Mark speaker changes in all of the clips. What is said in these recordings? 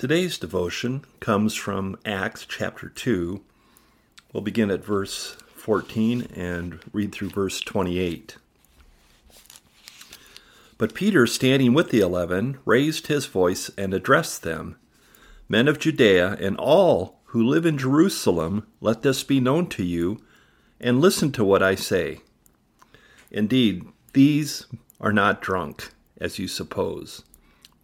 Speaker 1: Today's devotion comes from Acts chapter 2. We'll begin at verse 14 and read through verse 28. But Peter, standing with the eleven, raised his voice and addressed them Men of Judea and all who live in Jerusalem, let this be known to you, and listen to what I say. Indeed, these are not drunk, as you suppose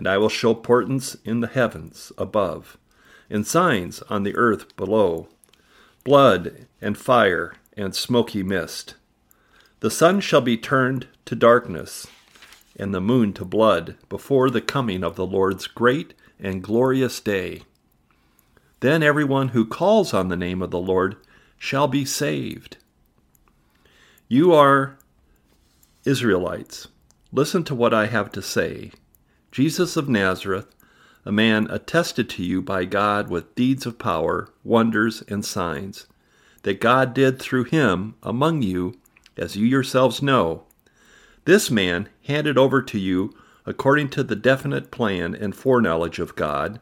Speaker 1: And I will show portents in the heavens above, and signs on the earth below blood and fire and smoky mist. The sun shall be turned to darkness, and the moon to blood, before the coming of the Lord's great and glorious day. Then everyone who calls on the name of the Lord shall be saved. You are Israelites. Listen to what I have to say. Jesus of Nazareth, a man attested to you by God with deeds of power, wonders, and signs, that God did through him among you, as you yourselves know. This man handed over to you according to the definite plan and foreknowledge of God,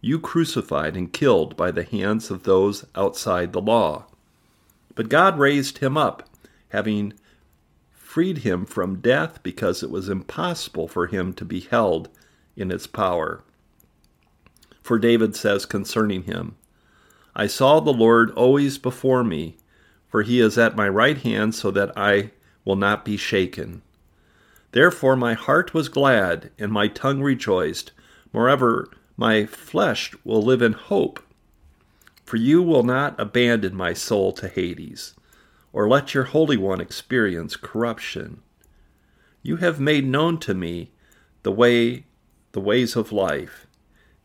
Speaker 1: you crucified and killed by the hands of those outside the law. But God raised him up, having freed him from death because it was impossible for him to be held in its power. For David says concerning him, I saw the Lord always before me, for he is at my right hand, so that I will not be shaken. Therefore my heart was glad, and my tongue rejoiced. Moreover, my flesh will live in hope. For you will not abandon my soul to Hades or let your Holy One experience corruption. You have made known to me the way the ways of life.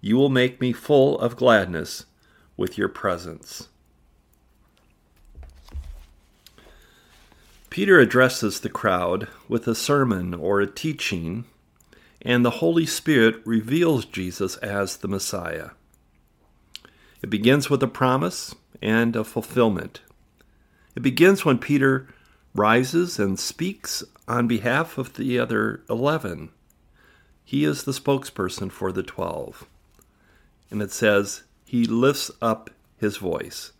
Speaker 1: You will make me full of gladness with your presence. Peter addresses the crowd with a sermon or a teaching, and the Holy Spirit reveals Jesus as the Messiah. It begins with a promise and a fulfillment. It begins when Peter rises and speaks on behalf of the other 11. He is the spokesperson for the 12. And it says, he lifts up his voice.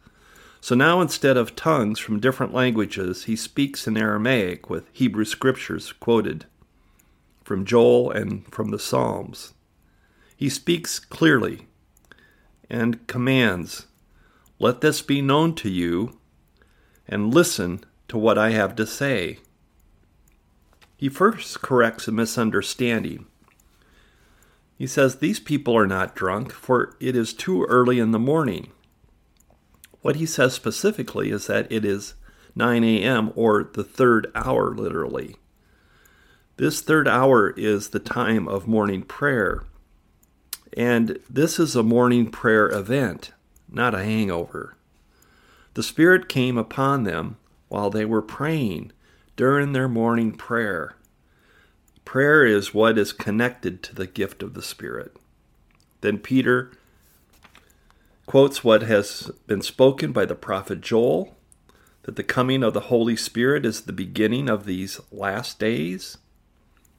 Speaker 1: So now instead of tongues from different languages, he speaks in Aramaic with Hebrew scriptures quoted from Joel and from the Psalms. He speaks clearly and commands, Let this be known to you and listen to what I have to say. He first corrects a misunderstanding. He says, These people are not drunk, for it is too early in the morning. What he says specifically is that it is 9 a.m., or the third hour, literally. This third hour is the time of morning prayer. And this is a morning prayer event, not a hangover. The Spirit came upon them while they were praying during their morning prayer. Prayer is what is connected to the gift of the Spirit. Then Peter quotes what has been spoken by the prophet Joel that the coming of the Holy Spirit is the beginning of these last days.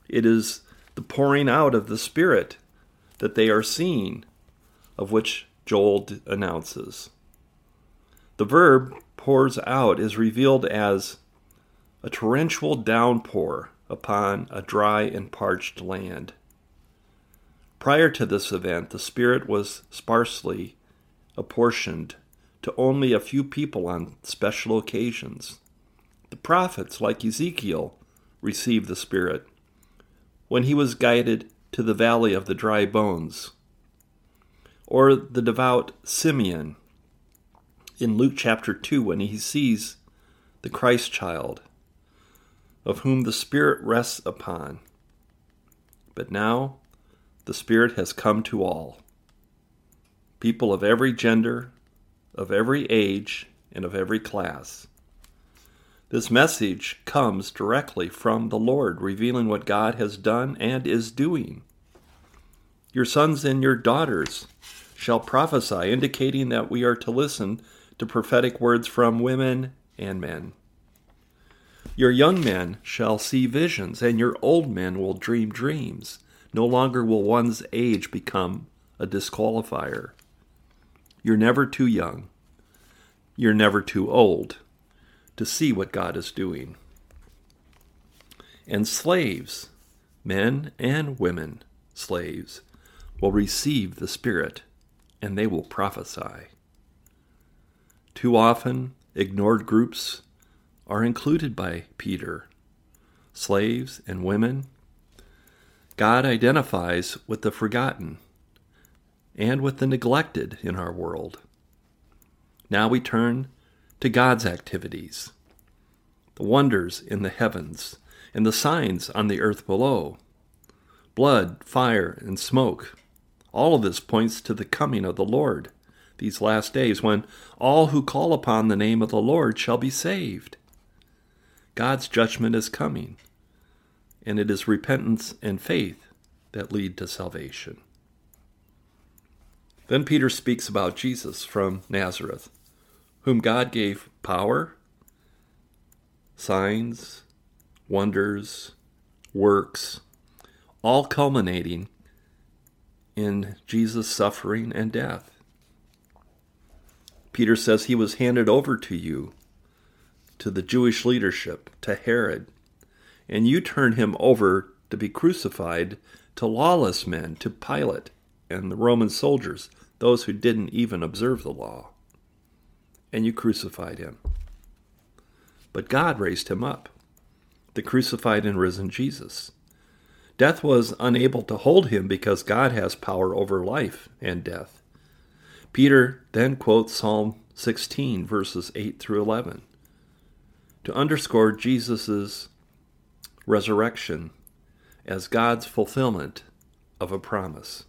Speaker 1: It is the pouring out of the Spirit that they are seeing, of which Joel announces. The verb pours out is revealed as a torrential downpour upon a dry and parched land. Prior to this event, the Spirit was sparsely apportioned to only a few people on special occasions. The prophets, like Ezekiel, received the Spirit when he was guided to the valley of the dry bones, or the devout Simeon in Luke chapter 2 when he sees the Christ child, of whom the Spirit rests upon. But now the Spirit has come to all. people of every gender, of every age, and of every class. This message comes directly from the Lord, revealing what God has done and is doing. Your sons and your daughters shall prophesy, indicating that we are to listen to prophetic words from women and men. Your young men shall see visions, and your old men will dream dreams. No longer will one's age become a disqualifier. You're never too young. You're never too old to see what God is doing. And slaves, men and women, slaves, will receive the Spirit and they will prophesy. Too often, ignored groups are included by Peter slaves and women. God identifies with the forgotten and with the neglected in our world. Now we turn to God's activities, the wonders in the heavens, and the signs on the earth below blood, fire, and smoke. All of this points to the coming of the Lord these last days when all who call upon the name of the Lord shall be saved. God's judgment is coming, and it is repentance and faith that lead to salvation. Then Peter speaks about Jesus from Nazareth, whom God gave power, signs, wonders, works, all culminating in Jesus' suffering and death. Peter says he was handed over to you, to the Jewish leadership, to Herod, and you turned him over to be crucified to lawless men, to Pilate and the Roman soldiers, those who didn't even observe the law. And you crucified him. But God raised him up, the crucified and risen Jesus. Death was unable to hold him because God has power over life and death. Peter then quotes Psalm 16, verses 8 through 11, to underscore Jesus' resurrection as God's fulfillment of a promise.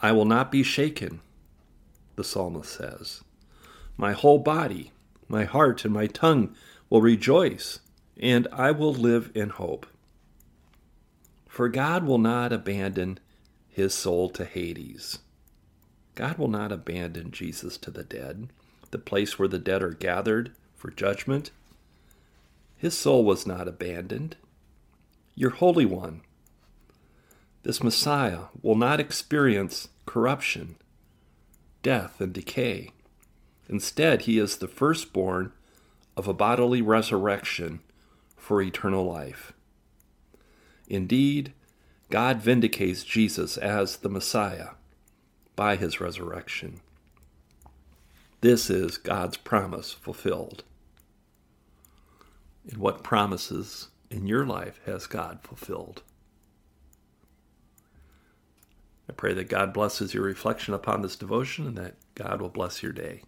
Speaker 1: I will not be shaken, the psalmist says. My whole body, my heart, and my tongue will rejoice, and I will live in hope. For God will not abandon his soul to Hades God will not abandon Jesus to the dead, the place where the dead are gathered for judgment. His soul was not abandoned. Your Holy One, this Messiah, will not experience corruption, death, and decay. Instead, he is the firstborn of a bodily resurrection for eternal life. Indeed, God vindicates Jesus as the Messiah by his resurrection. This is God's promise fulfilled. And what promises in your life has God fulfilled? I pray that God blesses your reflection upon this devotion and that God will bless your day.